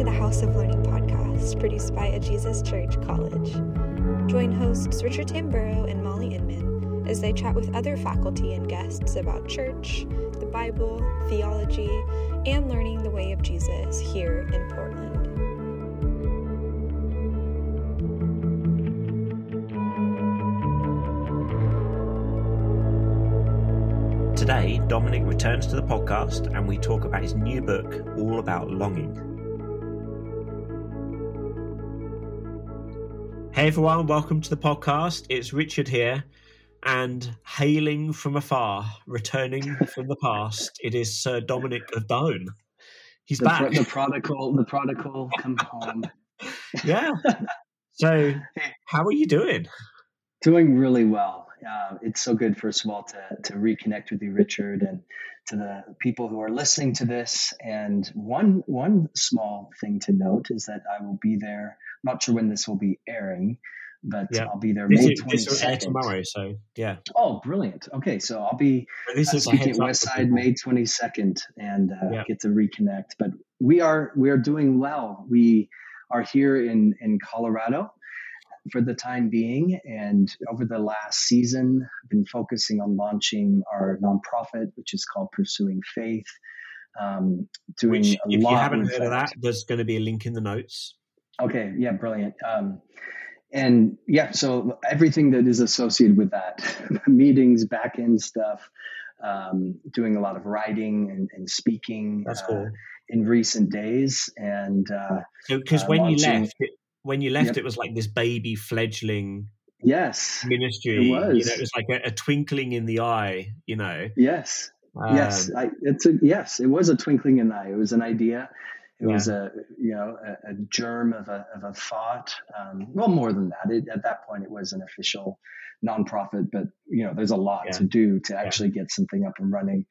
to the House of Learning podcast produced by A Jesus Church College. Join hosts Richard Tamburo and Molly Inman as they chat with other faculty and guests about church, the Bible, theology, and learning the way of Jesus here in Portland. Today, Dominic returns to the podcast and we talk about his new book, all about longing. Hey everyone, welcome to the podcast. It's Richard here, and hailing from afar, returning from the past, it is Sir Dominic of Done. He's the, back. the prodigal, the prodigal, come home. yeah. So, how are you doing? Doing really well. Uh, it's so good, first of all, to to reconnect with you, Richard, and to the people who are listening to this. And one one small thing to note is that I will be there. I'm not sure when this will be airing, but Yeah. I'll be there This, May twenty this will air second. tomorrow, so yeah. Oh, brilliant! Okay, so I'll be But this uh, is speaking at up West Side. May twenty second, and uh, Yeah. get to reconnect. But we are we are doing well. We are here in in Colorado for the time being, and over the last season, I've been focusing on launching our nonprofit, which is called Pursuing Faith. Um, doing Which, a if lot you haven't heard of that, there's going to be a link in the notes. Okay, yeah, brilliant. Um, and yeah, so everything that is associated with that meetings, back end stuff, um, doing a lot of writing and, and speaking That's uh, cool. in recent days. And uh, So, because uh, when you left, it, when you left, Yep. it was like this baby fledgling yes, ministry. It You was. know, it was like a, a twinkling in the eye. You know. yes, Um, yes, I, it's a, yes, it was a twinkling in the eye. It was an idea. It Yeah. was a you know a, a germ of a of a thought. Um, well, more than that. It, at that point, it was an official nonprofit, but you know, there's a lot Yeah. to do to actually get something up and running.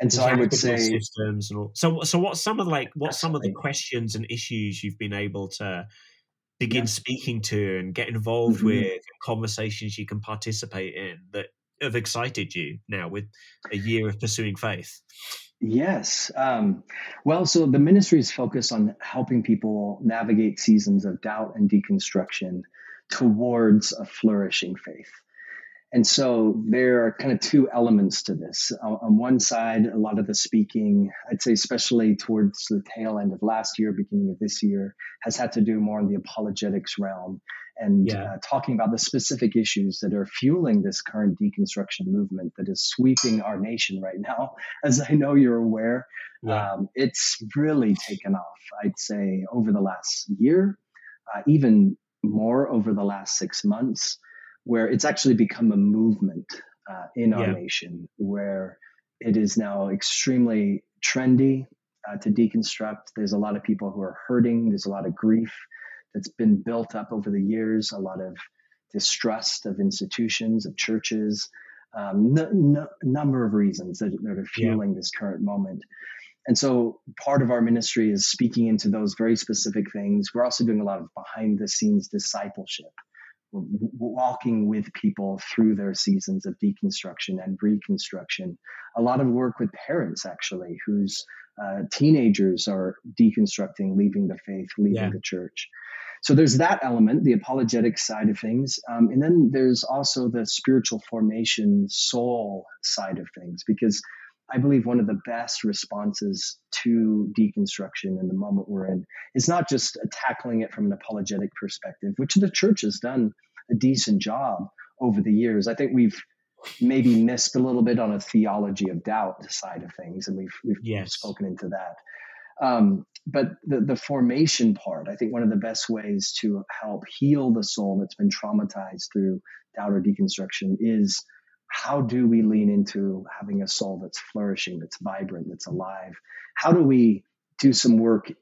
And so you I would say, systems and all. So, so what's some of like what's some of the questions and issues you've been able to begin Yeah. speaking to and get involved Mhm. with, conversations you can participate in that have excited you now with a year of pursuing faith? Yes. Um, well, so the ministry is focused on helping people navigate seasons of doubt and deconstruction towards a flourishing faith. And so there are kind of two elements to this. On, on one side, a lot of the speaking, I'd say, especially towards the tail end of last year, beginning of this year, has had to do more in the apologetics realm and Yeah. uh, talking about the specific issues that are fueling this current deconstruction movement that is sweeping our nation right now. As I know you're aware, Yeah. um, it's really taken off, I'd say, over the last year, uh, even more over the last six months, where it's actually become a movement uh, in our Yeah. nation where it is now extremely trendy uh, to deconstruct. There's a lot of people who are hurting, there's a lot of grief that's been built up over the years, a lot of distrust of institutions, of churches, um, n- n- number of reasons that, that are Yeah. fueling this current moment. And so part of our ministry is speaking into those very specific things. We're also doing a lot of behind the scenes discipleship, walking with people through their seasons of deconstruction and reconstruction. A lot of work with parents, actually, whose uh, teenagers are deconstructing, leaving the faith, leaving Yeah. the church. So there's that element, the apologetic side of things. Um, and then there's also the spiritual formation, soul side of things, because I believe one of the best responses to deconstruction in the moment we're in is not just tackling it from an apologetic perspective, which the church has done a decent job over the years. I think we've maybe missed a little bit on a theology of doubt side of things, and we've we've Yes. spoken into that. Um, but the, the formation part, I think one of the best ways to help heal the soul that's been traumatized through doubt or deconstruction is how do we lean into having a soul that's flourishing, that's vibrant, that's alive? How do we do some work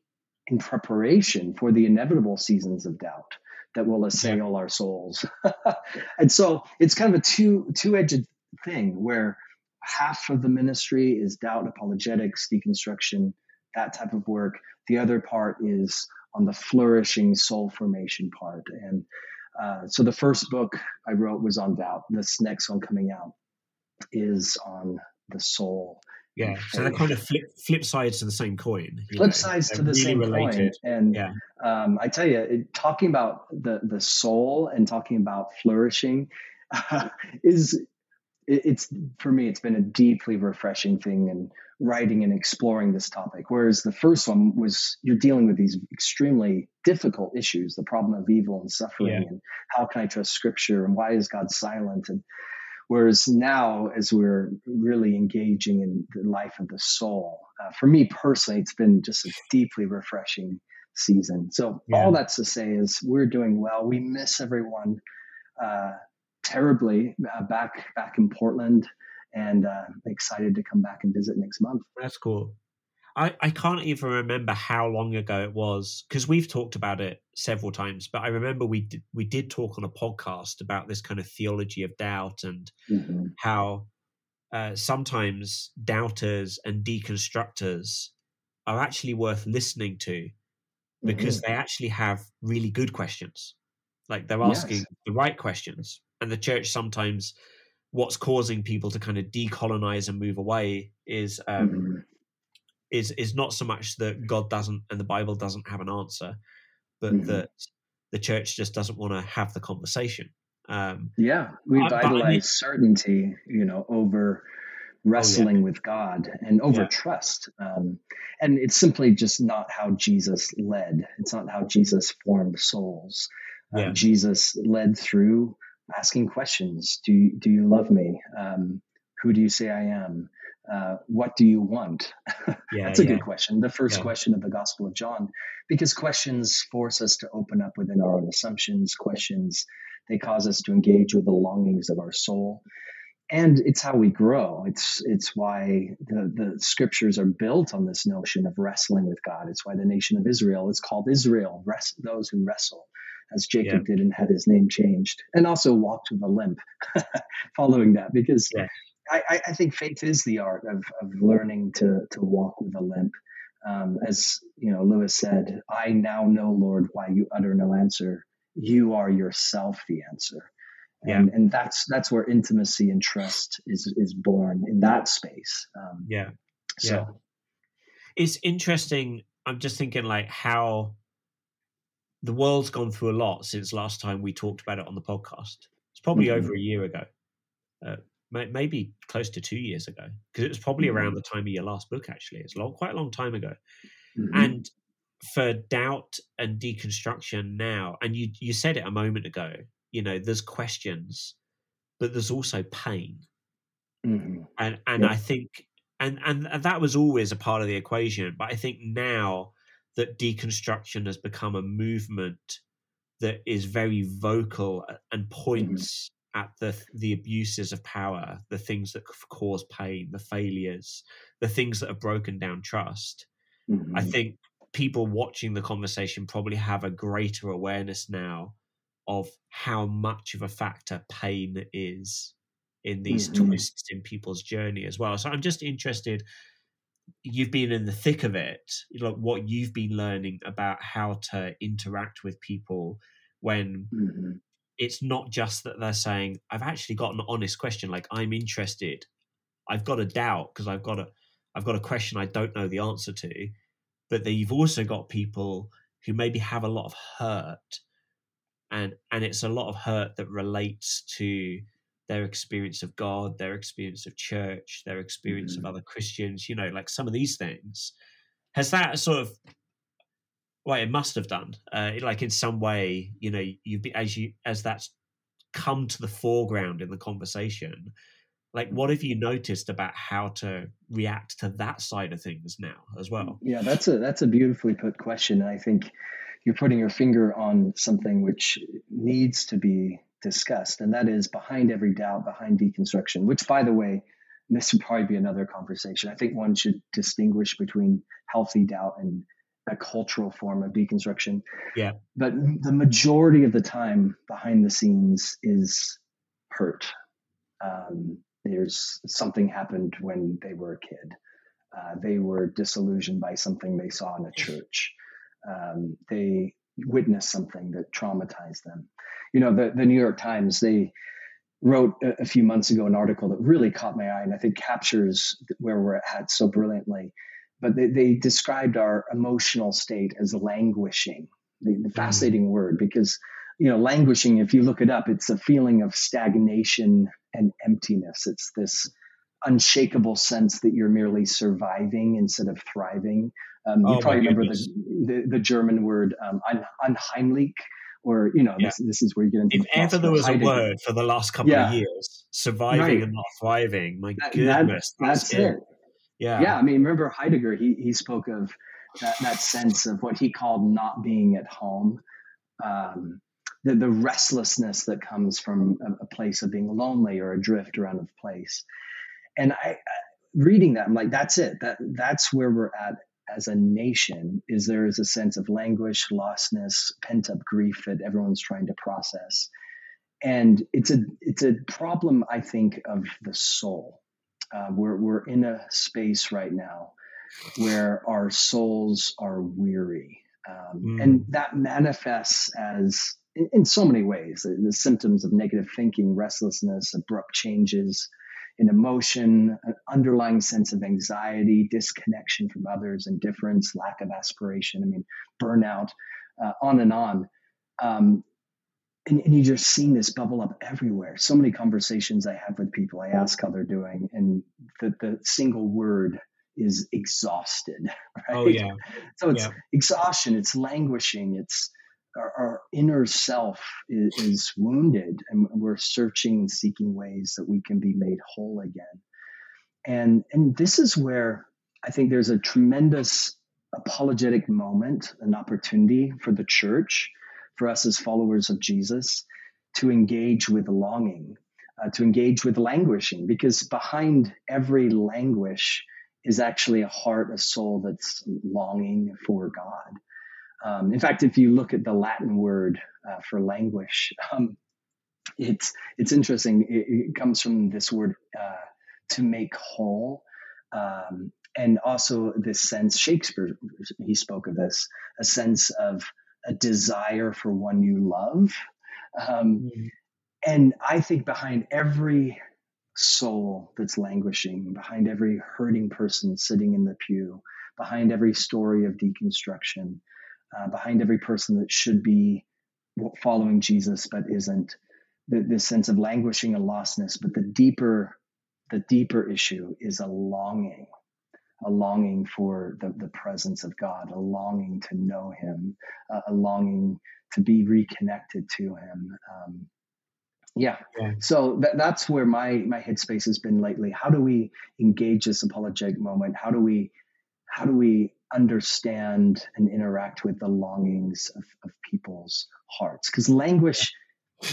in preparation for the inevitable seasons of doubt that will assail our souls? and so it's kind of a two two edged thing where half of the ministry is doubt, apologetics, deconstruction, that type of work. The other part is on the flourishing soul formation part. And uh, so the first book I wrote was on doubt. This next one coming out is on the soul Yeah, so they're kind of flip flip sides to the same coin. Flip know? sides they're to the really same related. coin. And yeah. um, I tell you, it, talking about the the soul and talking about flourishing uh, is it, it's for me. It's been a deeply refreshing thing and writing and exploring this topic. Whereas the first one was you're dealing with these extremely difficult issues, the problem of evil and suffering, yeah. and how can I trust Scripture, and why is God silent, and Whereas now, as we're really engaging in the life of the soul, uh, for me personally, it's been just a deeply refreshing season. So yeah. all that's to say is we're doing well. We miss everyone uh, terribly uh, back back in Portland, and uh, excited to come back and visit next month. That's cool. I, I can't even remember how long ago it was because we've talked about it several times, but I remember we did, we did talk on a podcast about this kind of theology of doubt and mm-hmm. how uh, sometimes doubters and deconstructors are actually worth listening to because mm-hmm. they actually have really good questions. Like they're asking yes. the right questions. And the church sometimes, what's causing people to kind of decolonize and move away is um, mm-hmm is is not so much that God doesn't and the Bible doesn't have an answer, but mm-hmm. that the church just doesn't want to have the conversation. Um, yeah, we idolize I mean, certainty, you know, over wrestling oh, yeah. with God and over yeah. trust. Um, and it's simply just not how Jesus led. It's not how Jesus formed souls. Uh. Jesus led through asking questions. Do you, do you love me? Um, who do you say I am? Uh, what do you want? Yeah, That's a yeah. good question. The first yeah. question of the Gospel of John, because questions force us to open up within our own assumptions. Questions they cause us to engage with the longings of our soul, and it's how we grow. It's it's why the the scriptures are built on this notion of wrestling with God. It's why the nation of Israel is called Israel, rest, those who wrestle as Jacob yeah. did and had his name changed, and also walked with a limp following that because yeah. I, I, think faith is the art of, of learning to, to walk with a limp. Um, as you know, Lewis said, I now know, Lord, why you utter no answer. You are yourself the answer. And, yeah. and that's that's where intimacy and trust is is born in that space. Um, yeah. So yeah. it's interesting. I'm just thinking like how the world's gone through a lot since last time we talked about it on the podcast. It's probably mm-hmm. over a year ago. Uh, maybe close to two years ago, because it was probably mm-hmm. around the time of your last book. Actually, it's long, quite a long time ago. Mm-hmm. And for doubt and deconstruction now, and you you said it a moment ago. You know, there's questions, but there's also pain, mm-hmm. and and I think and and that was always a part of the equation. But I think now that deconstruction has become a movement that is very vocal and mm-hmm. points at the the abuses of power, the things that cause pain, the failures, the things that have broken down trust. Mm-hmm. I think people watching the conversation probably have a greater awareness now of how much of a factor pain is in these mm-hmm. twists in people's journey as well. So I'm just interested. You've been in the thick of it, like what you've been learning about how to interact with people when mm-hmm. it's not just that they're saying i've actually got an honest question like i'm interested. I've got a doubt because i've got a i've got a question i don't know the answer to but then you've also got people who maybe have a lot of hurt and and it's a lot of hurt that relates to their experience of god their experience of church their experience mm-hmm. of other christians you know like some of these things has that sort of well, it must have done. Uh, like in some way, you know, you've been as you as that's come to the foreground in the conversation. Like, what have you noticed about how to react to that side of things now as well? Yeah, that's a that's a beautifully put question. I think you're putting your finger on something which needs to be discussed, and that is behind every doubt, behind deconstruction. Which, by the way, this would probably be another conversation. I think one should distinguish between healthy doubt and a cultural form of deconstruction. Yeah. But the majority of the time behind the scenes is hurt. Um, there's something happened when they were a kid. Uh, they were disillusioned by something they saw in a church. Um, they witnessed something that traumatized them. You know, the, the New York Times, they wrote a, a, few months ago an article that really caught my eye and I think captures where we're at so brilliantly. But they, they described our emotional state as languishing. The, the mm. fascinating mm. word because you know languishing. If you look it up, it's a feeling of stagnation and emptiness. It's this unshakable sense that you're merely surviving instead of thriving. Um, you oh probably remember the, the, the German word um, unheimlich, or you know, yeah. this, this is where you get into. If ever there was hiding. a word for the last couple yeah. of years, surviving right. and not thriving, my that, goodness, that, that's, that's it. it. Yeah, yeah. I mean, remember Heidegger? He he spoke of that that sense of what he called not being at home. Um, the, the restlessness that comes from a, a, place of being lonely or adrift around a place. And I, I reading that, I'm like, that's it. That that's where we're at as a nation is there is a sense of languish, lostness, pent up grief that everyone's trying to process. And it's a it's a problem, I think, of the soul. Uh, we're we're in a space right now where our souls are weary, um, mm. and that manifests as in, in so many ways the, the symptoms of negative thinking, restlessness, abrupt changes, an emotion, an underlying sense of anxiety, disconnection from others, indifference, lack of aspiration. I mean, burnout, uh, on and on. Um, and, and you just seen this bubble up everywhere. So many conversations I have with people, I ask how they're doing, and the, the single word is exhausted. Right? Oh yeah. So it's yeah. exhaustion. It's languishing. It's our, our inner self is, is, wounded and we're searching and seeking ways that we can be made whole again. And and this is where i think there's a tremendous apologetic moment an opportunity for the church for us as followers of jesus to engage with longing uh, to engage with languishing because behind every languish is actually a heart a soul that's longing for god um, in fact, if you look at the Latin word uh, for languish, um, it's it's interesting. It, it, comes from this word uh, to make whole, um, and also this sense. Shakespeare he spoke of this a sense of a desire for one you love, um, mm-hmm. and I think behind every soul that's languishing, behind every hurting person sitting in the pew, behind every story of deconstruction uh, behind every person that should be following Jesus but isn't. The, this sense of languishing and lostness, but the deeper, the deeper issue is a longing, a longing for the, the presence of God, a longing to know Him, uh, a longing to be reconnected to Him. Um, yeah. yeah. So that, that's where my my headspace has been lately. How do we engage this apologetic moment? How do we how do we understand and interact with the longings of, of people's hearts. Because languish,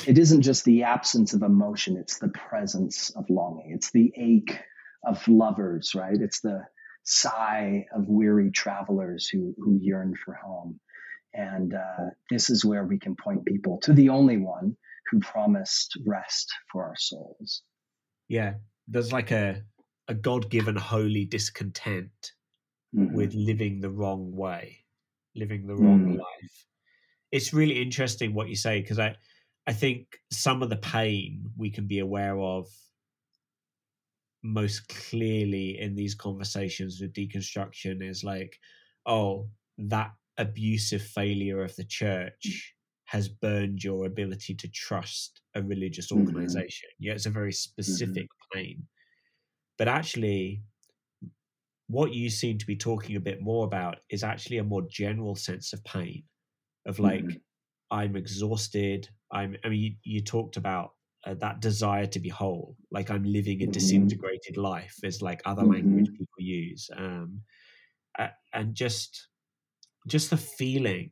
it isn't just the absence of emotion, it's the presence of longing. It's the ache of lovers, right? It's the sigh of weary travelers who, who yearn for home. And uh, this is where we can point people to the only one who promised rest for our souls. Yeah, there's like a, a God given holy discontent mm-hmm. with living the wrong way, living the wrong mm-hmm. life. It's really interesting what you say because I, I think some of the pain we can be aware of most clearly in these conversations with deconstruction is like, oh, that abusive failure of the church has burned your ability to trust a religious mm-hmm. organization. Mm-hmm. Yeah, it's a very specific mm-hmm. pain. But actually, what you seem to be talking a bit more about is actually a more general sense of pain of like mm-hmm. i'm exhausted i'm i mean you, you talked about uh, that desire to be whole like i'm living a mm-hmm. disintegrated life is like other mm-hmm. language people use um and just just the feeling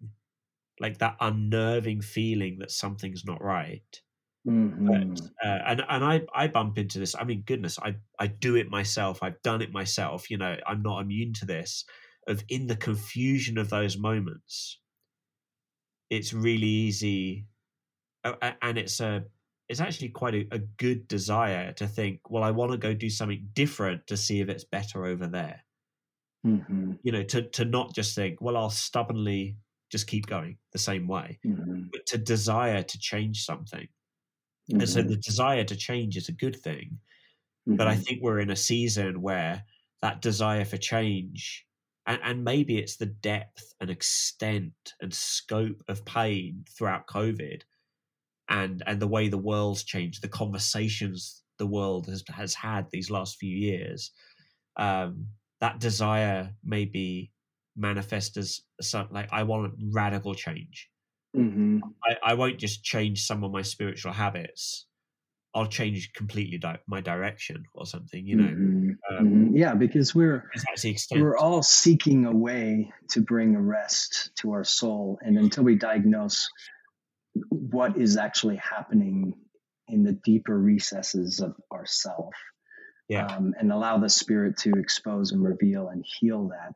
like that unnerving feeling that something's not right Mm-hmm. But, uh, and and I I bump into this. I mean, goodness, I I do it myself. I've done it myself. You know, I'm not immune to this. Of in the confusion of those moments, it's really easy, and it's a it's actually quite a, a good desire to think. Well, I want to go do something different to see if it's better over there. Mm-hmm. You know, to to not just think, well, I'll stubbornly just keep going the same way, mm-hmm. but to desire to change something Mm-hmm. And so the desire to change is a good thing. Mm-hmm. But I mm-hmm. think we're in a season where that desire for change, and, and maybe it's the depth and extent and scope of pain throughout COVID and and the way the world's changed, the conversations the world has has had these last few years, um, that desire may be manifest as something like I want radical change. Mm-hmm. I, I won't just change some of my spiritual habits. I'll change completely di- my direction or something, you know. Mm-hmm. Um, mm-hmm. yeah, because we're we're all seeking a way to bring a rest to our soul, and until we diagnose what is actually happening in the deeper recesses of ourself, yeah. um, and allow the Spirit to expose and reveal and heal that,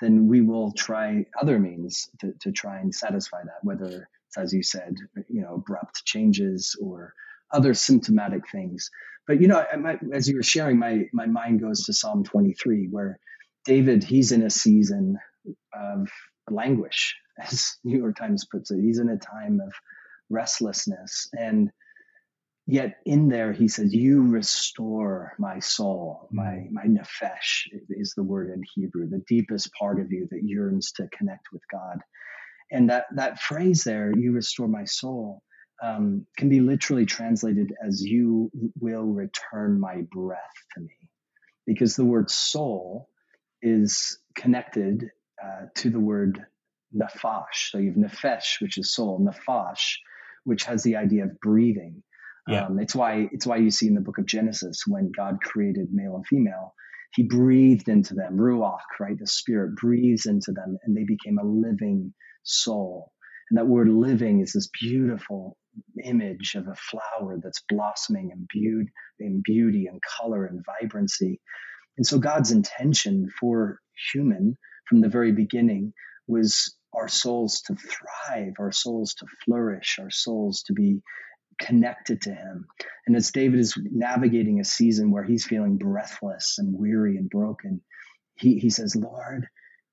then we will try other means to, to try and satisfy that, whether it's, as you said, you know, abrupt changes or other symptomatic things. But, you know, as you were sharing, my, my mind goes to Psalm 23, where David, he's in a season of languish, as New York Times puts it. He's in a time of restlessness. And Yet in there, he says, "You restore my soul, my mm. my nefesh is the word in Hebrew, the deepest part of you that yearns to connect with God." And that that phrase there, "You restore my soul," um, can be literally translated as "You will return my breath to me," because the word soul is connected uh, to the word nafash. So you have nefesh, which is soul, nafash, which has the idea of breathing. Yeah. Um, it's why it's why you see in the book of Genesis when God created male and female, He breathed into them ruach, right? The Spirit breathes into them, and they became a living soul. And that word "living" is this beautiful image of a flower that's blossoming in in beauty and color and vibrancy. And so God's intention for human from the very beginning was our souls to thrive, our souls to flourish, our souls to be connected to him. And as David is navigating a season where he's feeling breathless and weary and broken, he, he says, Lord,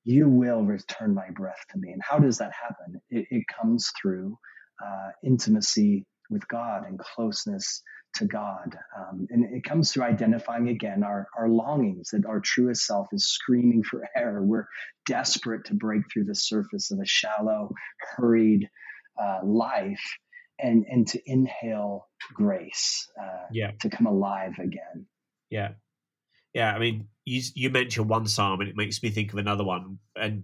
you will return my breath to me. And how does that happen? It, it comes through uh, intimacy with God and closeness to God. Um, and it comes through identifying again our, our longings that our truest self is screaming for air. We're desperate to break through the surface of a shallow, hurried uh, life and and to inhale grace uh, yeah. to come alive again. Yeah. Yeah i mean you you mentioned one psalm and it makes me think of another one. And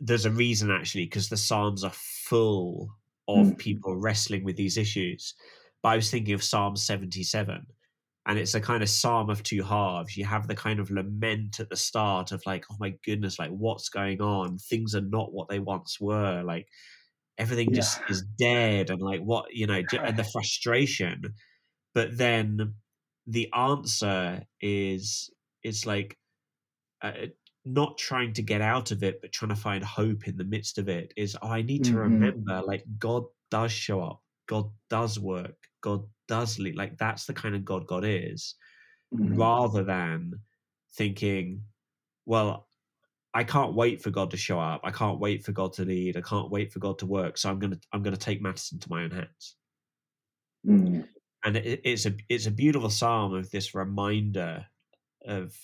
there's a reason actually because the psalms are full of mm. people wrestling with these issues. But i was thinking of psalm 77 and it's a kind of psalm of two halves. You have the kind of lament at the start of like oh my goodness like what's going on? Things are not what they once were. Like everything yeah. just is dead and like what you know and the frustration but then the answer is it's like uh, not trying to get out of it but trying to find hope in the midst of it is oh i need to mm-hmm. remember like god does show up god does work god does lead like that's the kind of god god is mm-hmm. rather than thinking well I can't wait for God to show up. I can't wait for God to lead. I can't wait for God to work. So I'm gonna I'm gonna take matters into my own hands. Mm. And it, it's a it's a beautiful psalm of this reminder of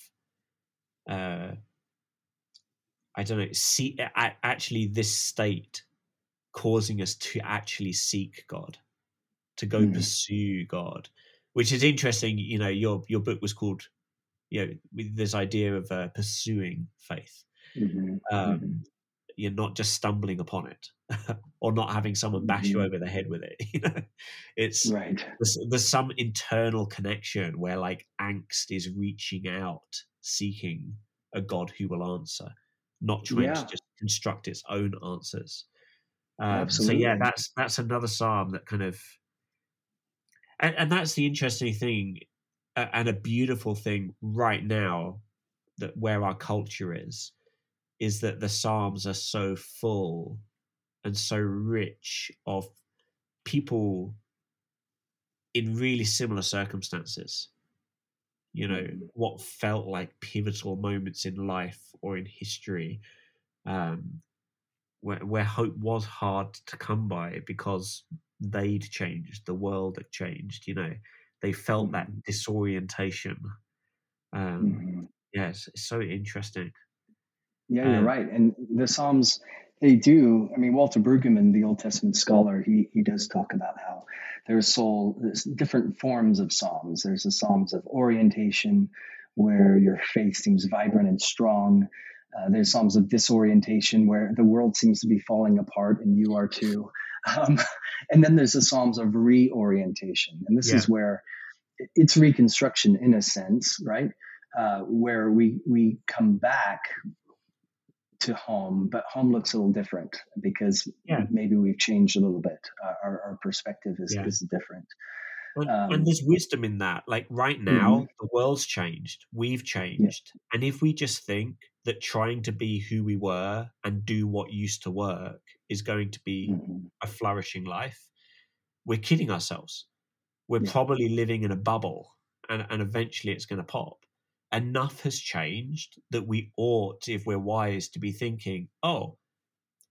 uh I don't know see actually this state causing us to actually seek God, to go mm. pursue God, which is interesting. You know, your your book was called you know with this idea of uh, pursuing faith Mm-hmm. Um, mm-hmm. You're not just stumbling upon it, or not having someone bash mm-hmm. you over the head with it. You know, it's right. There's, there's some internal connection where like angst is reaching out, seeking a God who will answer, not trying yeah. to just construct its own answers. Um, so yeah, that's that's another psalm that kind of, and, and that's the interesting thing, uh, and a beautiful thing right now that where our culture is is that the Psalms are so full and so rich of people in really similar circumstances. You know, mm. what felt like pivotal moments in life or in history, um, where, where hope was hard to come by because they'd changed, the world had changed. You know, they felt mm-hmm. that disorientation. Um, mm-hmm. Yes, it's so interesting. Yeah, you're um, right. And the Psalms, they do. I mean, Walter Brueggemann, the Old Testament scholar, he he does talk about how there's soul, there's different forms of Psalms. There's the Psalms of orientation, where your faith seems vibrant and strong. Uh, there's Psalms of disorientation, where the world seems to be falling apart, and you are too. Um, and then there's the Psalms of reorientation, and this yeah. is where it's reconstruction in a sense, right? Uh, where we we come back to home, but home looks a little different because yeah. maybe we've changed a little bit. Uh, our, our perspective is, yeah. is different. And, um, and, there's wisdom in that. Like right now, mm-hmm. the world's changed, we've changed. Yeah. And if we just think that trying to be who we were and do what used to work is going to be mm-hmm. a flourishing life, we're kidding ourselves. We're probably living in a bubble and, and eventually it's going to pop enough has changed that we ought, if we're wise, to be thinking, oh,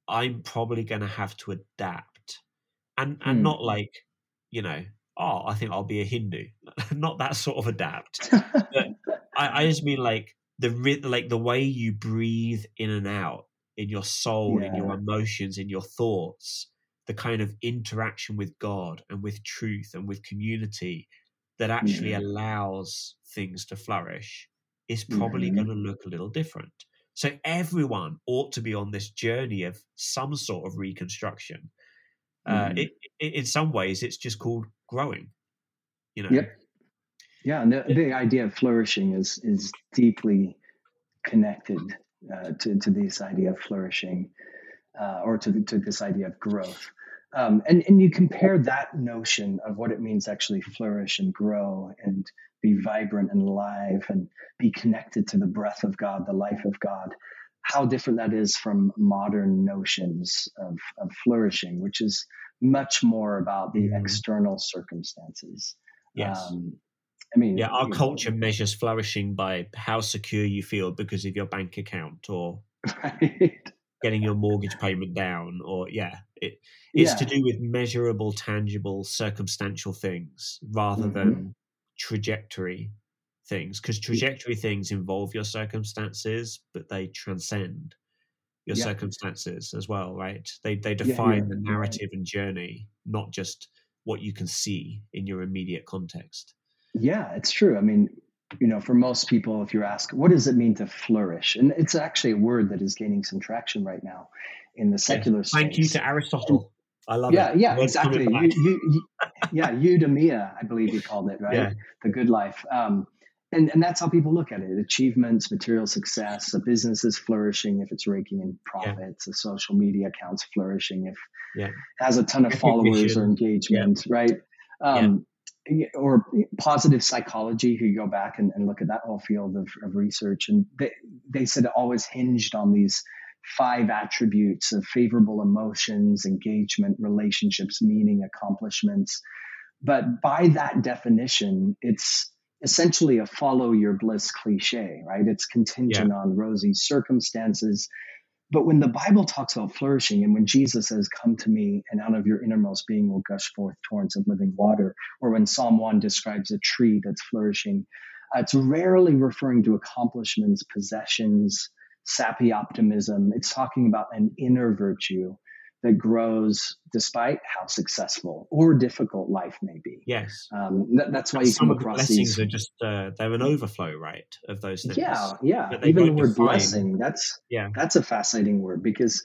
I'm probably going to have to adapt. And, and mm. not like, you know, oh, I think I'll be a Hindu. not that sort of adapt. but I, I, just mean like the like the way you breathe in and out in your soul, yeah. in your emotions, in your thoughts, the kind of interaction with God and with truth and with community that actually mm. allows things to flourish is probably mm-hmm. going to look a little different. So everyone ought to be on this journey of some sort of reconstruction. Uh, mm-hmm. Uh, it, it, in some ways, it's just called growing. You know. Yep. Yeah, and the, the idea of flourishing is is deeply connected uh, to to this idea of flourishing, uh, or to to this idea of growth. Um, and and you compare that notion of what it means to actually flourish and grow and be vibrant and alive and be connected to the breath of God, the life of God. How different that is from modern notions of, of flourishing, which is much more about the mm. external circumstances. Yes. Um, I mean, yeah, our culture know, measures flourishing by how secure you feel because of your bank account or right. getting your mortgage payment down, or yeah, it, it's yeah. to do with measurable, tangible, circumstantial things rather mm-hmm. than trajectory things because trajectory things involve your circumstances but they transcend your yeah. circumstances as well right? They they define yeah, yeah, the narrative and journey not just what you can see in your immediate context. Yeah it's true. I mean you know for most people if you ask what does it mean to flourish? And it's actually a word that is gaining some traction right now in the secular space. thank you to aristotle I love yeah, it. Yeah, yeah, exactly. You, you, you, yeah, eudaimonia, I believe you called it, right? Yeah. The good life. Um, and, and that's how people look at it achievements, material success, a business is flourishing if it's raking in profits, yeah. a social media account's flourishing if yeah. it has a ton of followers or engagement, yeah. right? Um, or positive psychology, you go back and, and look at that whole field of, of research. And they, they said it always hinged on these five attributes of favorable emotions, engagement, relationships, meaning, accomplishments. But by that definition, it's essentially a follow your bliss cliche, right? It's contingent yeah. on rosy circumstances. But when the Bible talks about flourishing and when Jesus says, Come to me, and out of your innermost being will gush forth torrents of living water, or when Psalm 1 describes a tree that's flourishing, uh, it's rarely referring to accomplishments, possessions, sappy optimism. It's talking about an inner virtue that grows despite how successful or difficult life may be. Yes, um, that, that's why you Some come across blessings these. are just uh, they're an overflow, right, of those things. Yeah, yeah. Even the word define. blessing that's yeah that's a fascinating word because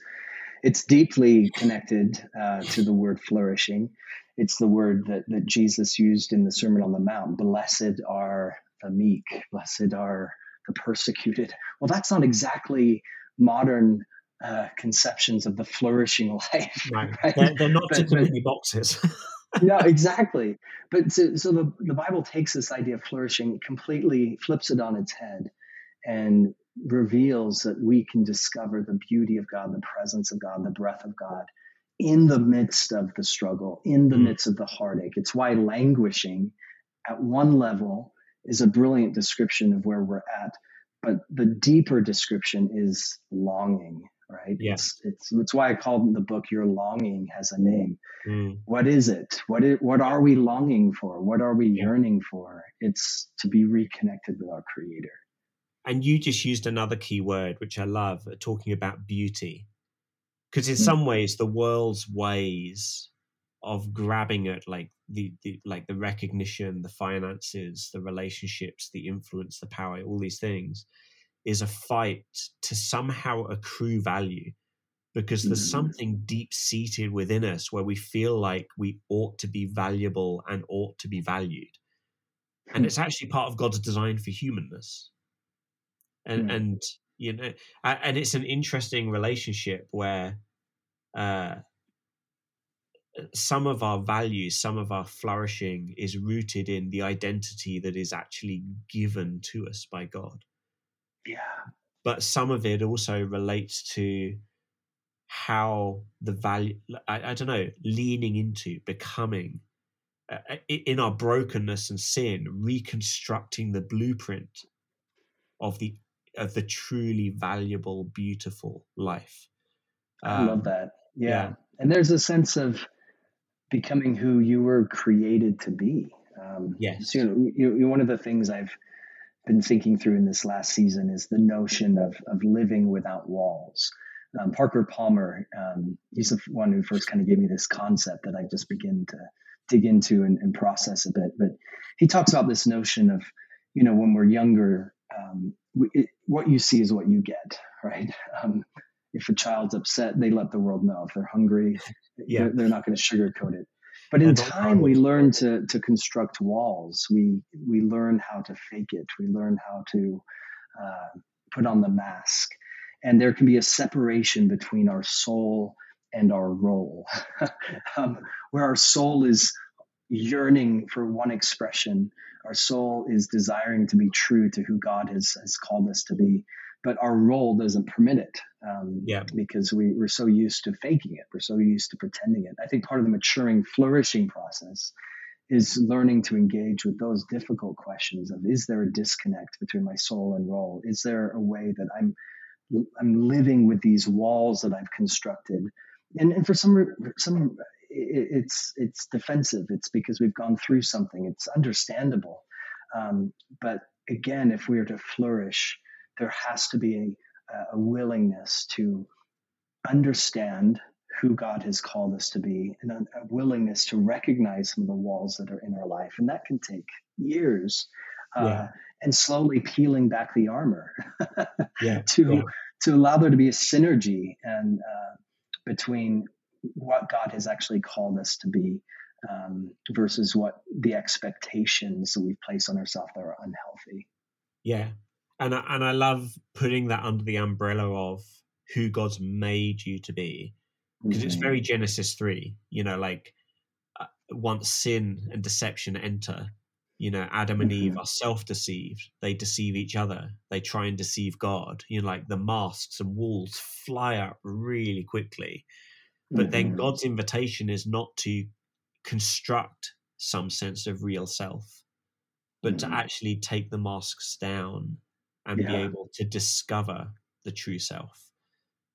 it's deeply connected uh, to the word flourishing. It's the word that that Jesus used in the Sermon on the Mount. Blessed are the meek. Blessed are the persecuted. Well, that's not exactly modern uh, conceptions of the flourishing life. Right. right? They're, they're, not but, ticking boxes. yeah, exactly. But so, so the, the Bible takes this idea of flourishing, completely flips it on its head, and reveals that we can discover the beauty of God, the presence of God, the breath of God in the midst of the struggle, in the mm. midst of the heartache. It's why languishing at one level is a brilliant description of where we're at. But the deeper description is longing, right? Yeah. It's, it's, it's why I called the book Your Longing Has a Name. Mm. What is it? What, is, what are we longing for? What are we yearning for? It's to be reconnected with our Creator. And you just used another key word, which I love, uh, talking about beauty. Because in Mm. some ways, the world's ways of grabbing at like the, the like the recognition, the finances, the relationships, the influence, the power, all these things, is a fight to somehow accrue value. Because there's Mhm. something deep seated within us where we feel like we ought to be valuable and ought to be valued. And it's actually part of God's design for humanness and and you know and it's an interesting relationship where uh some of our values some of our flourishing is rooted in the identity that is actually given to us by god Yeah. but some of it also relates to how the value i, I don't know leaning into becoming uh, in our brokenness and sin reconstructing the blueprint of the of the truly valuable beautiful life I love Um, that. Yeah. yeah. And there's a sense of becoming who you were created to be. Um, Yes. So, you know, you, you, one of the things I've been thinking through in this last season is the notion of, of living without walls. Um, Parker Palmer, um, he's the one who first kind of gave me this concept that I just begin to dig into and, and process a bit. But he talks about this notion of, you know, when we're younger, um, we, it, what you see is what you get, right? Um, if a child's upset, they let the world know. If they're hungry, Yeah. they're, they're not going to sugarcoat it. But in time, we learn to to construct walls. We we learn how to fake it. We learn how to uh, put on the mask, and there can be a separation between our soul and our role, um, where our soul is yearning for one expression. Our soul is desiring to be true to who God has has called us to be, but our role doesn't permit it. Um, Yeah. because we, we're so used to faking it. We're so used to pretending it. I think part of the maturing, flourishing process is learning to engage with those difficult questions of is there a disconnect between my soul and role? Is there a way that I'm I'm living with these walls that I've constructed? And, and for some some it's it's defensive. It's because we've gone through something. It's understandable. Um, but again, if we are to flourish, there has to be a, a willingness to understand who God has called us to be and a, willingness to recognize some of the walls that are in our life. And that can take years. Uh, Yeah. and slowly peeling back the armor yeah to Yeah. to allow there to be a synergy and uh, between what God has actually called us to be um, versus what the expectations that we've placed on ourselves that are unhealthy. Yeah, and I, and I love putting that under the umbrella of who God's made you to be, because it's Mhm. very Genesis three. You know, like uh, once sin and deception enter, you know, Adam and Eve are self-deceived. They deceive each other. They try and deceive God. You know, like the masks and walls fly up really quickly. But then Mhm. God's invitation is not to construct some sense of real self, but to actually take the masks down and be able to discover the true self,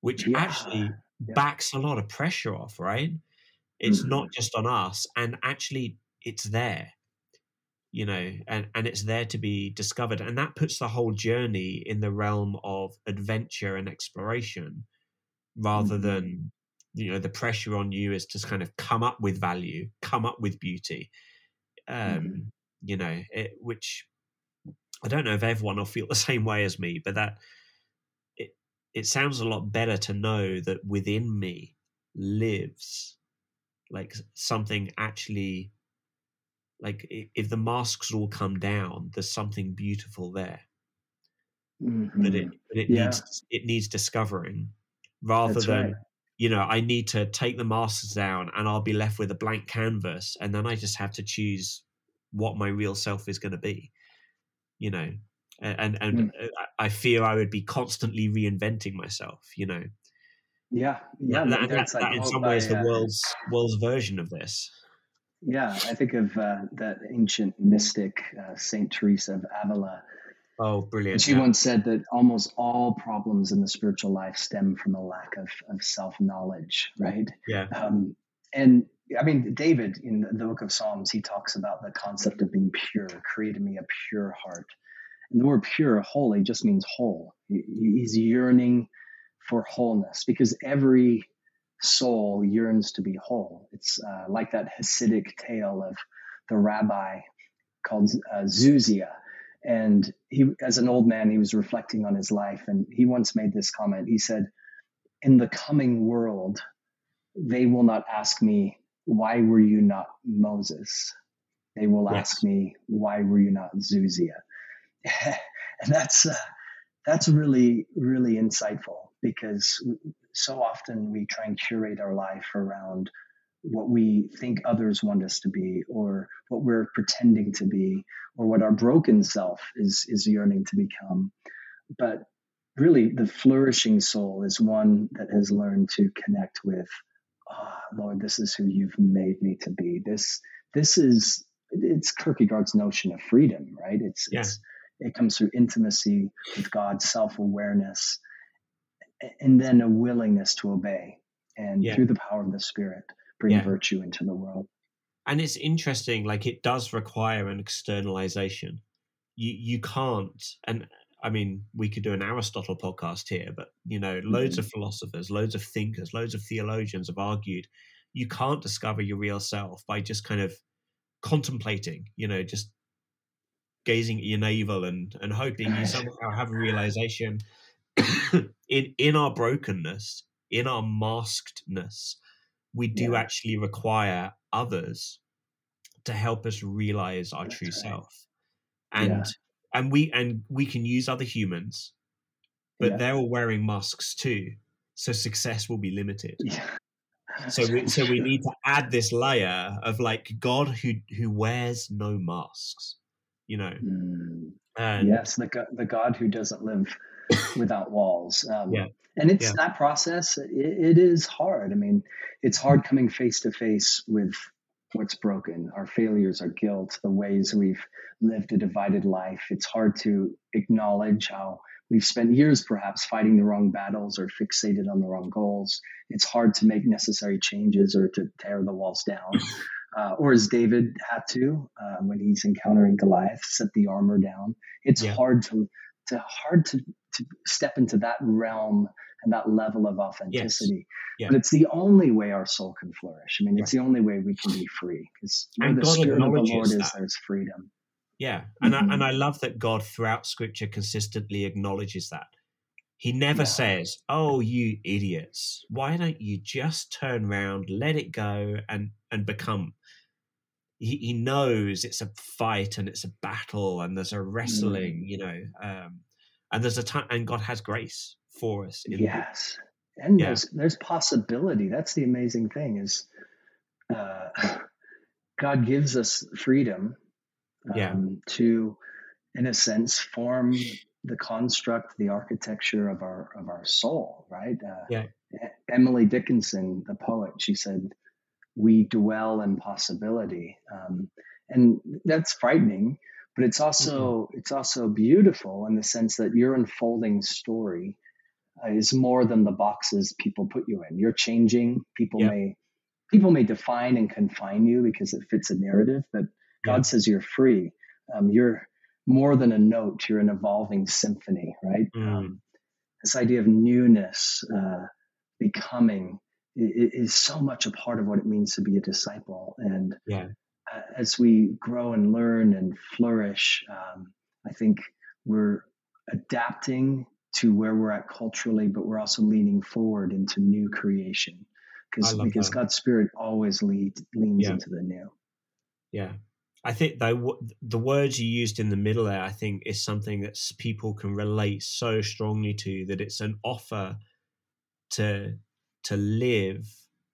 which Yeah. actually Yeah. backs a lot of pressure off, right? It's Mhm. not just on us, and actually, it's there, you know, and, and it's there to be discovered. And that puts the whole journey in the realm of adventure and exploration rather Mhm. than you know the pressure on you is to kind of come up with value come up with beauty um Mhm. you know it, which i don't know if everyone will feel the same way as me but that it it sounds a lot better to know that within me lives like something actually like if the masks all come down there's something beautiful there but it mm-hmm. but it Yeah. needs it needs discovering rather That's than right. you know i need to take the masks down and i'll be left with a blank canvas and then i just have to choose what my real self is going to be you know and and Mm. i fear i would be constantly reinventing myself you know Yeah, yeah. that, that- that, in some by, ways the uh, world's world's version of this Yeah, I think of uh, that ancient mystic, uh, Saint Teresa of Avila. Oh, brilliant! And she yeah. once said that almost all problems in the spiritual life stem from a lack of, of self knowledge, right? Yeah. Um, and I mean, David in the, book of Psalms, he talks about the concept of being pure, created me a pure heart. And the word pure, holy, just means whole. He's yearning for wholeness because every soul yearns to be whole. It's uh, like that Hasidic tale of the rabbi called uh, Zuzia. And he, as an old man, he was reflecting on his life. And he once made this comment. He said, In the coming world, they will not ask me, Why were you not Moses? They will Yes. ask me, Why were you not Zuzia? and that's, uh, that's really, really insightful because so often we try and curate our life around what we think others want us to be or what we're pretending to be or what our broken self is is yearning to become but really the flourishing soul is one that has learned to connect with ah lord this is who you've made me to be this this is it's kierkegaard's notion of freedom right it's Yeah. it's it comes through intimacy with god self-awareness and then a willingness to obey and Yeah. through the power of the spirit bring Yeah. virtue into the world and it's interesting like it does require an externalization you you can't and i mean we could do an aristotle podcast here but you know loads of mm. philosophers loads of thinkers loads of theologians have argued you can't discover your real self by just kind of contemplating you know just gazing at your navel and and hoping you somehow have a realization in in our brokenness in our maskedness we do Yeah. actually require others to help us realize our That's true right. self and Yeah. And we and we can use other humans but Yeah. they're all wearing masks too so success will be limited Yeah. so we so we need to add this layer of like god who who wears no masks you know Mm, and yes, the the God who doesn't live without walls. Um, Yeah. And it's Yeah. that process. It, it is hard. I mean, it's hard coming face to face with what's broken, our failures, our guilt, the ways we've lived a divided life. It's hard to acknowledge how we've spent years perhaps fighting the wrong battles or fixated on the wrong goals. It's hard to make necessary changes or to tear the walls down. Uh, or as David had to uh, when he's encountering Goliath, set the armor down. It's Yeah. hard to to hard to to step into that realm and that level of authenticity. Yeah. But it's the only way our soul can flourish. I mean, it's the only way we can be free because where And the God spirit of the Lord acknowledges is, that. there's freedom. Yeah, and Mhm. I, and I love that God throughout Scripture consistently acknowledges that. He never Yeah. says, "Oh, you idiots! Why don't you just turn around, let it go, and and become?" He, he knows it's a fight and it's a battle and there's a wrestling, you know, um, and there's a time, and God has grace for us. In Yes. And Yeah. there's there's possibility. That's the amazing thing is uh, God gives us freedom um, Yeah. to, in a sense, form the construct, the architecture of our of our soul. Right? Uh, Yeah. Emily Dickinson, the poet, she said, "We dwell in possibility," um, and that's frightening. But it's also it's also beautiful in the sense that your unfolding story uh, is more than the boxes people put you in. You're changing. People Yeah. may people may define and confine you because it fits a narrative, but God Yeah. says you're free. Um, you're more than a note. You're an evolving symphony, right? Mm. Um, this idea of newness, uh, becoming, is so much a part of what it means to be a disciple. And Yeah. As we grow and learn and flourish, um, I think we're adapting to where we're at culturally, but we're also leaning forward into new creation because because that. God's Spirit always lead, leans Yeah. into the new. Yeah. I think though the words you used in the middle there, I think is something that people can relate so strongly to that it's an offer to to live,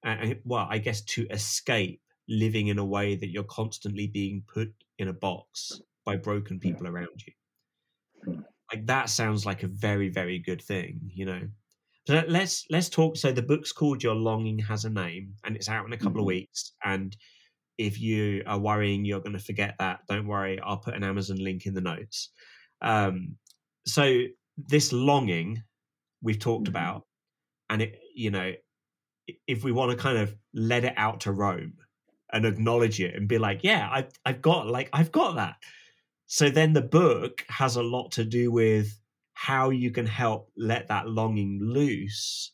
uh, well, I guess to escape living in a way that you're constantly being put in a box by broken Yeah. people around you. Hmm. Like that sounds like a very very good thing, you know. So let- let's let's talk. So the book's called Your Longing Has a Name, and it's out in a couple of Mhm. weeks. And if you are worrying you're going to forget that, don't worry. I'll put an Amazon link in the notes. Um, so this longing we've talked Mhm. about, and it, you know, if we want to kind of let it out to roam and acknowledge it and be like, yeah, I've I've got like I've got that. So then the book has a lot to do with how you can help let that longing loose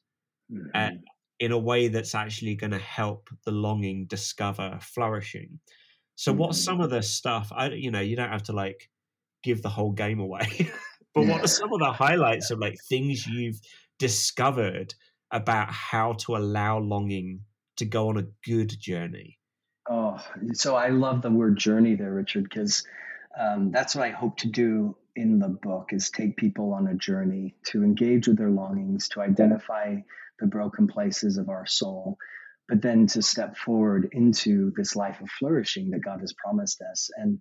uh, Mhm. in a way that's actually going to help the longing discover flourishing. So what's Mhm. some of the stuff? I you know you don't have to like give the whole game away, but what are some of the highlights of like things you've discovered about how to allow longing to go on a good journey? Oh, so I love the word journey there, Richard, because um, that's what I hope to do in the book is take people on a journey to engage with their longings, to identify the broken places of our soul, but then to step forward into this life of flourishing that God has promised us. And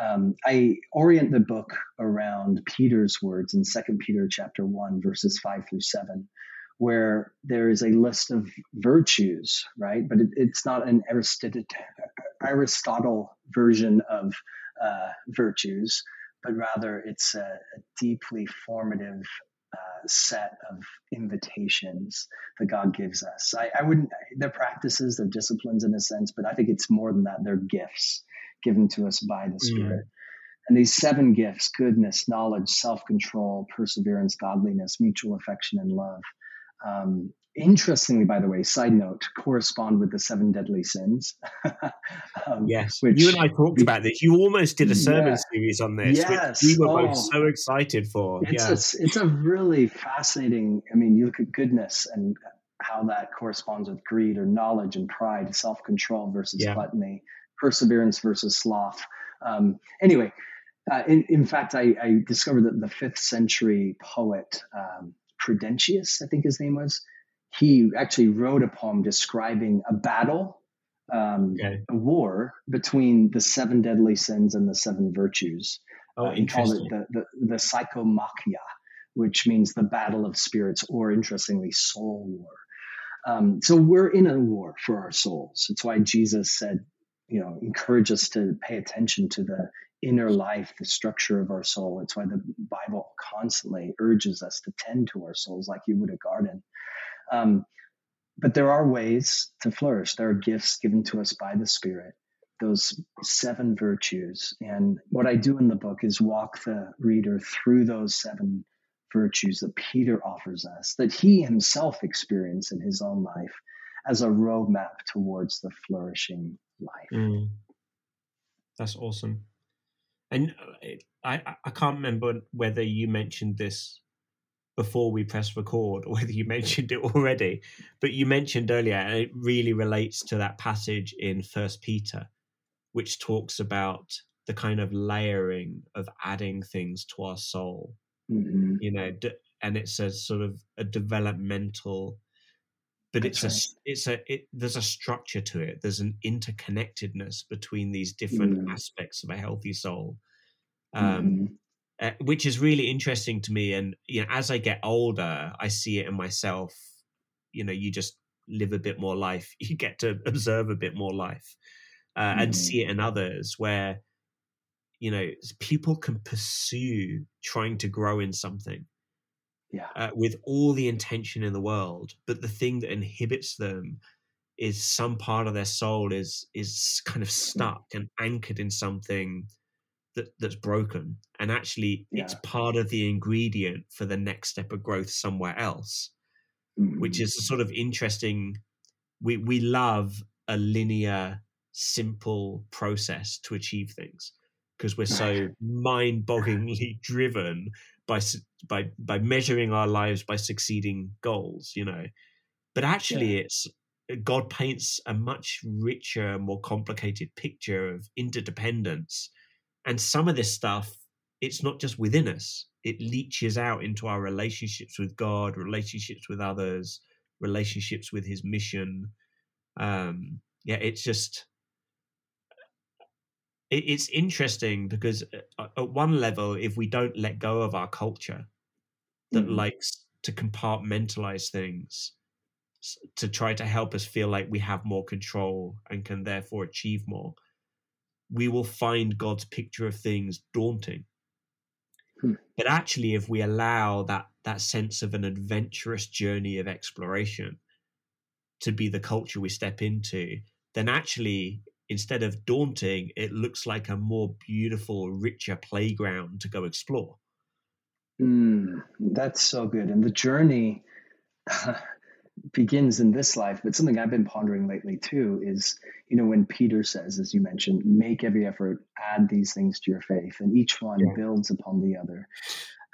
um, I orient the book around Peter's words in Second Peter chapter one, verses five through seven, where there is a list of virtues, right? But it, it's not an Aristotle, Aristotle version of uh, virtues, but rather it's a, a deeply formative uh, set of invitations that God gives us. I, I wouldn't, they're practices, they're disciplines in a sense, but I think it's more than that. They're gifts given to us by the Spirit. And these seven gifts goodness, knowledge, self control, perseverance, godliness, mutual affection, and love. Um, interestingly, by the way, side note, correspond with the seven deadly sins. um, Yes, which- you and I talked which- about this. You almost did a sermon Yeah. series on this, Yes. which we were Oh. both so excited for. It's yeah, a, it's a really fascinating. I mean, you look at goodness and how that corresponds with greed or knowledge and pride, self control versus Yeah. gluttony, perseverance versus sloth. Um, anyway, uh, in, in fact, I, I discovered that the fifth century poet um, Prudentius, I think his name was, he actually wrote a poem describing a battle. Um, Okay. A war between the seven deadly sins and the seven virtues. oh, Uh, he called it the, the, the psychomachia, which means the battle of spirits, or interestingly, soul war. Um, so we're in a war for our souls. It's why Jesus said, you know, encourage us to pay attention to the inner life, the structure of our soul. It's why the Bible constantly urges us to tend to our souls like you would a garden. Um, but there are ways to flourish. There are gifts given to us by the Spirit, those seven virtues. And what I do in the book is walk the reader through those seven virtues that Peter offers us, that he himself experienced in his own life as a roadmap towards the flourishing life. Mm. That's awesome. And uh, I, I- can't remember whether you mentioned this before we press record or whether you mentioned it already, but you mentioned earlier, and it really relates to that passage in First Peter, which talks about the kind of layering of adding things to our soul. Mhm. You know, and it's a sort of a developmental, but That's it's a s- it's a it, there's a structure to it. There's an interconnectedness between these different Mm. aspects of a healthy soul. Um, uh, which is really interesting to me. And you know, as I get older, I see it in myself. You know, you just live a bit more life. You get to observe a bit more life, uh, and Mhm. see it in others where you know people can pursue trying to grow in something Yeah. uh, with all the intention in the world, but the thing that inhibits them is some part of their soul is is kind of stuck and anchored in something that that's broken, and actually it's part of the ingredient for the next step of growth somewhere else, which Mhm. is a sort of interesting. We we love a linear, simple process to achieve things because we're so mind-bogglingly driven by by by measuring our lives by succeeding goals you know? But actually it's god paints a much richer more complicated picture of interdependence. And some of this stuff it's not just within us. It leaches out into our relationships with god relationships with others relationships with his mission. Um yeah it's just it's interesting because uh, at one level if we don't let go of our culture that Mhm. likes to compartmentalize things to try to help us feel like we have more control and can therefore achieve more we will find god's picture of things daunting Hmm. But actually, if we allow that that sense of an adventurous journey of exploration to be the culture we step into, then actually, instead of daunting, it looks like a more beautiful, richer playground to go explore. Mm, that's so good. And the journey begins in this life, but something I've been pondering lately too is, you know, when Peter says, as you mentioned, make every effort, add these things to your faith, and each one yeah. builds upon the other.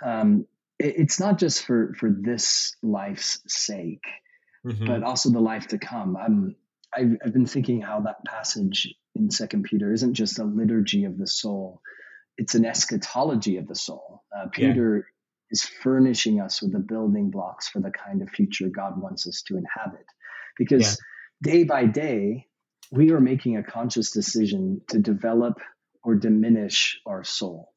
Um, it, it's not just for for this life's sake, mm-hmm. but also the life to come. I'm I've, I've been thinking how that passage in Second Peter isn't just a liturgy of the soul; it's an eschatology of the soul. Uh, Peter is furnishing us with the building blocks for the kind of future God wants us to inhabit. Because yeah. day by day, we are making a conscious decision to develop or diminish our soul.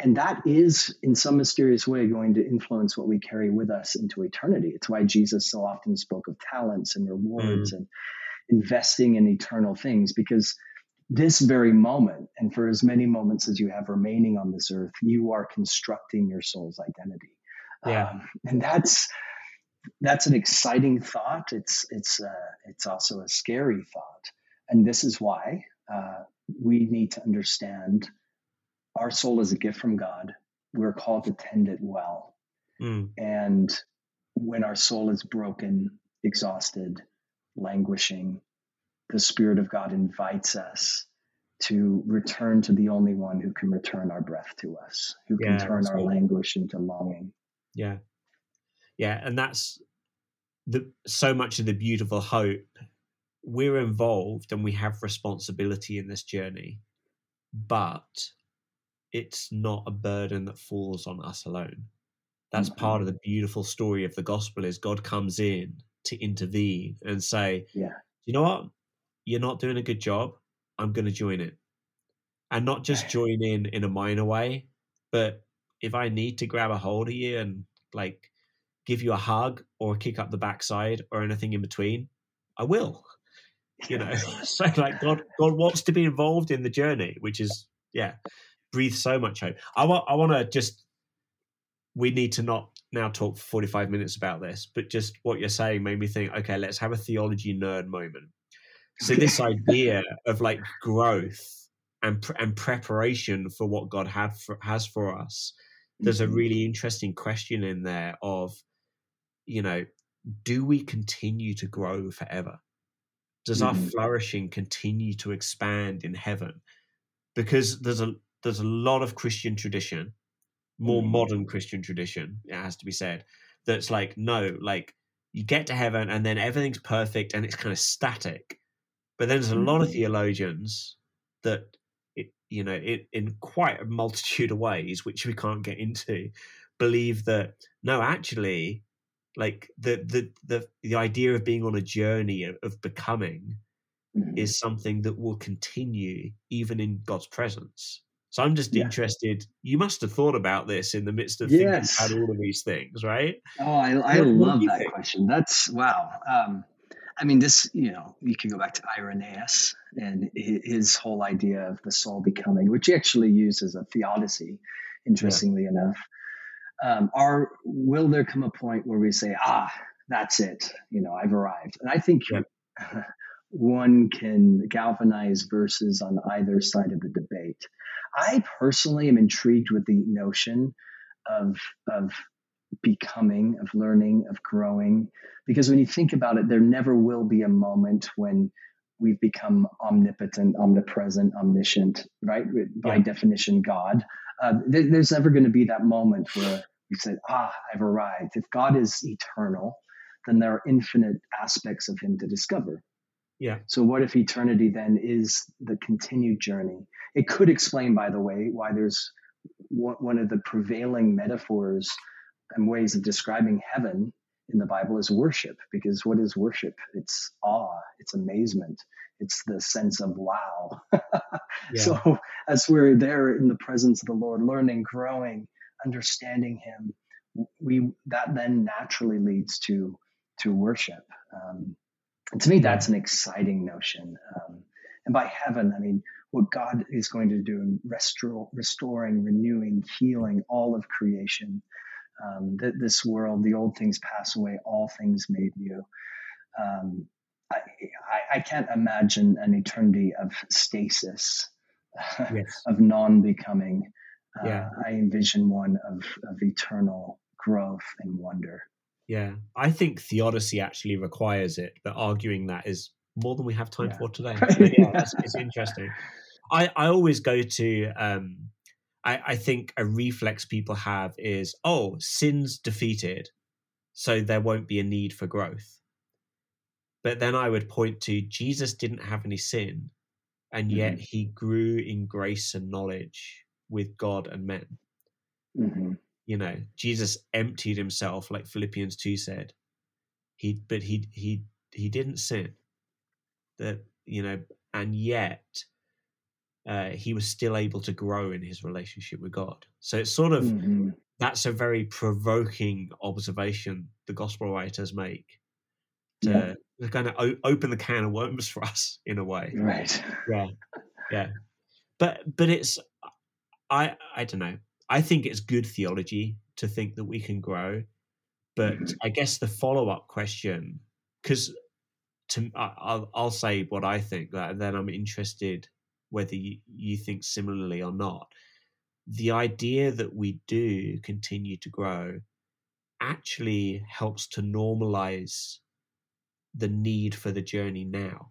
And that is, in some mysterious way, going to influence what we carry with us into eternity. It's why Jesus so often spoke of talents and rewards mm. and investing in eternal things, because this very moment, and for as many moments as you have remaining on this earth, you are constructing your soul's identity. Yeah, um, and that's that's an exciting thought. It's it's uh, it's also a scary thought, and this is why uh, we need to understand our soul is a gift from God. We're called to tend it well, mm. and when our soul is broken, exhausted, languishing, the Spirit of God invites us to return to the only one who can return our breath to us, who can turn our cool. languish into longing. Yeah. Yeah. And that's the so much of the beautiful hope. We're involved and we have responsibility in this journey, but it's not a burden that falls on us alone. That's mm-hmm. part of the beautiful story of the gospel is God comes in to intervene and say, Yeah, you know what? you're not doing a good job, I'm going to join it. And not just join in in a minor way, but if I need to grab a hold of you and like give you a hug or kick up the backside or anything in between, I will. You know, so like God, God wants to be involved in the journey, which is yeah, breathe so much hope. I want, I want to just. We need to not now talk for 45 minutes about this, but just what you're saying made me think, okay, let's have a theology nerd moment. So this idea of like growth and and preparation for what God had for, has for us, there's a mm-hmm. really interesting question in there of, you know, do we continue to grow forever? Does mm. our mm-hmm. flourishing continue to expand in heaven? Because there's a there's a lot of Christian tradition, more mm. modern Christian tradition, it has to be said, that's like, no, like you get to heaven and then everything's perfect and it's kind of static but then there's a lot of mm-hmm. theologians that, it, you know, it, in quite a multitude of ways, which we can't get into, believe that no, actually, like the the the the idea of being on a journey of, of becoming mm-hmm. is something that will continue even in God's presence. So I'm just yeah. interested. You must have thought about this in the midst of yes. thinking about all of these things, right? Oh, I, I love that think? question. That's wow. Um, I mean, this, you know, you can go back to Irenaeus and his whole idea of the soul becoming, which he actually uses a theodicy, interestingly yeah. enough. Um, are will there come a point where we say, ah, that's it, you know, I've arrived? And I think yeah. one can galvanize verses on either side of the debate. I personally am intrigued with the notion of of becoming, of learning, of growing. Because when you think about it, there never will be a moment when we've become omnipotent, omnipresent, omniscient, right? By yeah. definition, God. Uh, there's never going to be that moment where you say, ah, I've arrived. If God is eternal, then there are infinite aspects of him to discover. Yeah. So what if eternity then is the continued journey? It could explain, by the way, why there's one of the prevailing metaphors and ways of describing heaven in the Bible is worship, because what is worship? It's awe, it's amazement, it's the sense of wow. yeah. So as we're there in the presence of the Lord, learning, growing, understanding Him, we that then naturally leads to to worship. Um, and to me, that's an exciting notion. Um, and by heaven, I mean what God is going to do in restore, restoring, renewing, healing all of creation. Um, that this world, the old things pass away, all things made new. Um, I, I, I, can't imagine an eternity of stasis, yes. of non becoming. Uh, yeah. I envision one of, of eternal growth and wonder. Yeah, I think theodicy actually requires it, but arguing that is more than we have time yeah. for today. yeah, it's interesting. I, I always go to um, I, I think a reflex people have is oh sin's defeated, so there won't be a need for growth. But then I would point to Jesus didn't have any sin, and yet mm-hmm. he grew in grace and knowledge with God and men. Mm-hmm. You know, Jesus emptied himself, like Philippians two said. He, but he he he didn't sin. That you know, and yet uh, he was still able to grow in his relationship with God. So it's sort of mm-hmm. that's a very provoking observation the gospel writers make to yeah. kind of o- open the can of worms for us in a way. Right. Yeah. Yeah. But but it's I I don't know. I think it's good theology to think that we can grow, but mm-hmm. I guess the follow up question because to I'll I'll say what I think and then I'm interested whether you, you think similarly or not, the idea that we do continue to grow actually helps to normalize the need for the journey now.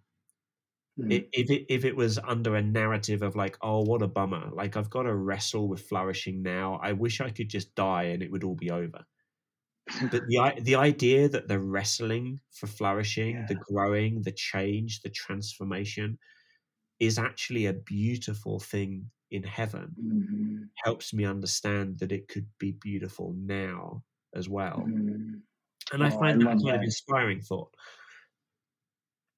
Mm. If it if it was under a narrative of like, oh, what a bummer! Like I've got to wrestle with flourishing now. I wish I could just die and it would all be over. but the the idea that the wrestling for flourishing, yeah. the growing, the change, the transformation is actually a beautiful thing in heaven mm-hmm. helps me understand that it could be beautiful now as well. Mm-hmm. And I oh, find I that kind of inspiring thought.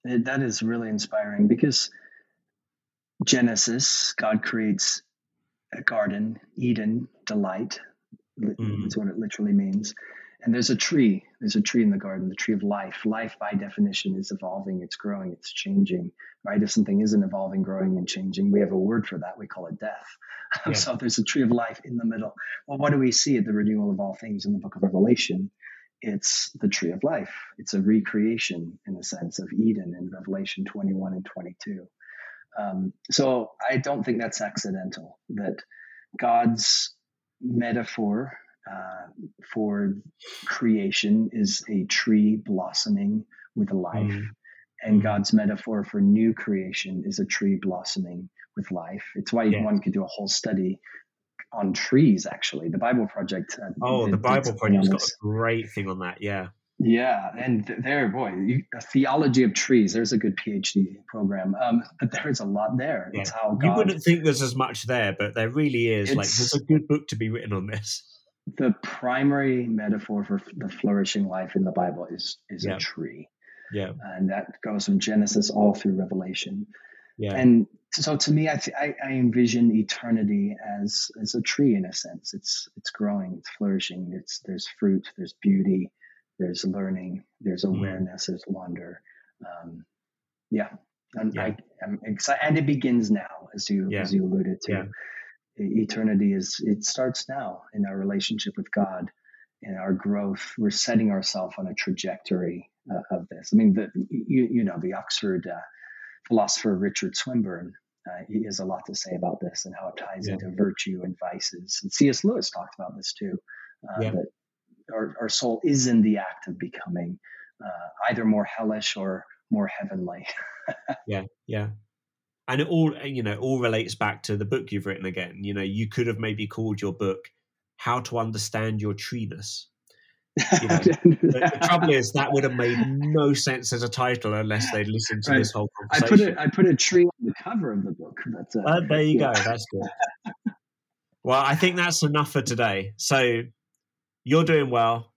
That is really inspiring because Genesis, God creates a garden, Eden, delight. Mm-hmm. That's what it literally means. And there's a tree. There's a tree in the garden, the tree of life. Life, by definition, is evolving, it's growing, it's changing, right? If something isn't evolving, growing, and changing, we have a word for that. We call it death. Yeah. so there's a tree of life in the middle. Well, what do we see at the renewal of all things in the book of Revelation? It's the tree of life. It's a recreation, in a sense, of Eden in Revelation 21 and 22. Um, so I don't think that's accidental, that God's metaphor uh, for creation is a tree blossoming with life. Mm. And mm-hmm. God's metaphor for new creation is a tree blossoming with life. It's why yeah. one could do a whole study on trees, actually. The Bible Project. Uh, oh, the Bible Project's got a great thing on that. Yeah. Yeah, and there, boy, you, a theology of trees. There's a good PhD program, um, but there's a lot there. Yeah. It's how God, you wouldn't think there's as much there, but there really is. Like, there's a good book to be written on this the primary metaphor for the flourishing life in the Bible is is yeah. a tree. Yeah, and that goes from Genesis all through Revelation. Yeah, and so to me, I, th- I, I envision eternity as as a tree in a sense. It's it's growing, it's flourishing. It's there's fruit, there's beauty, there's learning, there's mm-hmm. awareness, there's wonder. Um, yeah, and yeah. I, am excited, and it begins now, as you yeah. as you alluded to. Yeah eternity is it starts now in our relationship with god in our growth we're setting ourselves on a trajectory uh, of this i mean the you, you know the oxford uh, philosopher richard swinburne uh, he has a lot to say about this and how it ties yeah. into virtue and vices. And cs lewis talked about this too uh, yeah. that our, our soul is in the act of becoming uh, either more hellish or more heavenly. Yeah yeah. And it all you know all relates back to the book you've written again. You know you could have maybe called your book how to understand your treeness you know, the, the, trouble is that would have made no sense as a title unless they'd listened to right. this whole conversation. I put, a, I put a tree on the cover of the book. That's uh, well, there you yeah. go. That's good. well, I think that's enough for today. So you're doing well.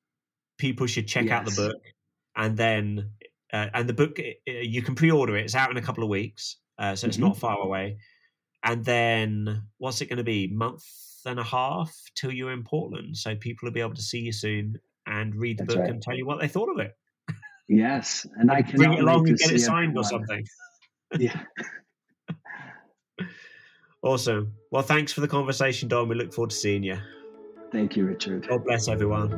People should check yes. out the book, and then uh, and the book you can pre-order it. It's out in a couple of weeks uh, so it's mm-hmm. not far away. And then what's it going to be? Month and a half till you're in Portland, so people will be able to see you soon and read the That's book right. and tell you what they thought of it. Yes, and I can bring it along and get it signed everyone. or something. yeah. Awesome. Well, thanks for the conversation, Don. We look forward to seeing you. Thank you, Richard. God bless everyone.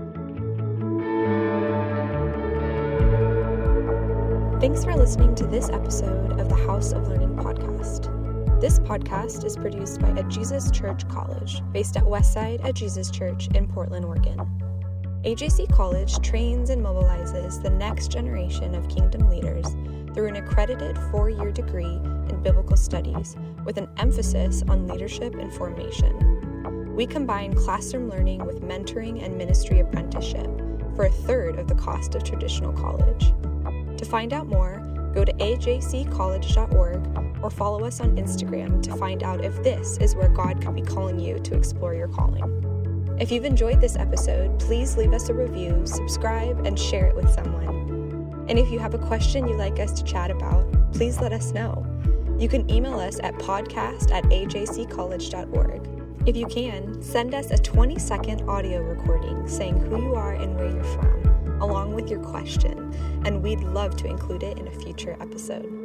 Thanks for listening to this episode of the House of Learning podcast. This podcast is produced by A Jesus Church College, based at Westside A Jesus Church in Portland, Oregon. AJC College trains and mobilizes the next generation of kingdom leaders through an accredited four year degree in biblical studies with an emphasis on leadership and formation. We combine classroom learning with mentoring and ministry apprenticeship for a third of the cost of traditional college. To find out more, go to ajccollege.org or follow us on Instagram to find out if this is where God could be calling you to explore your calling. If you've enjoyed this episode, please leave us a review, subscribe, and share it with someone. And if you have a question you'd like us to chat about, please let us know. You can email us at podcast at ajccollege.org. If you can, send us a 20 second audio recording saying who you are and where you're from, along with your question, and we'd love to include it in a future episode.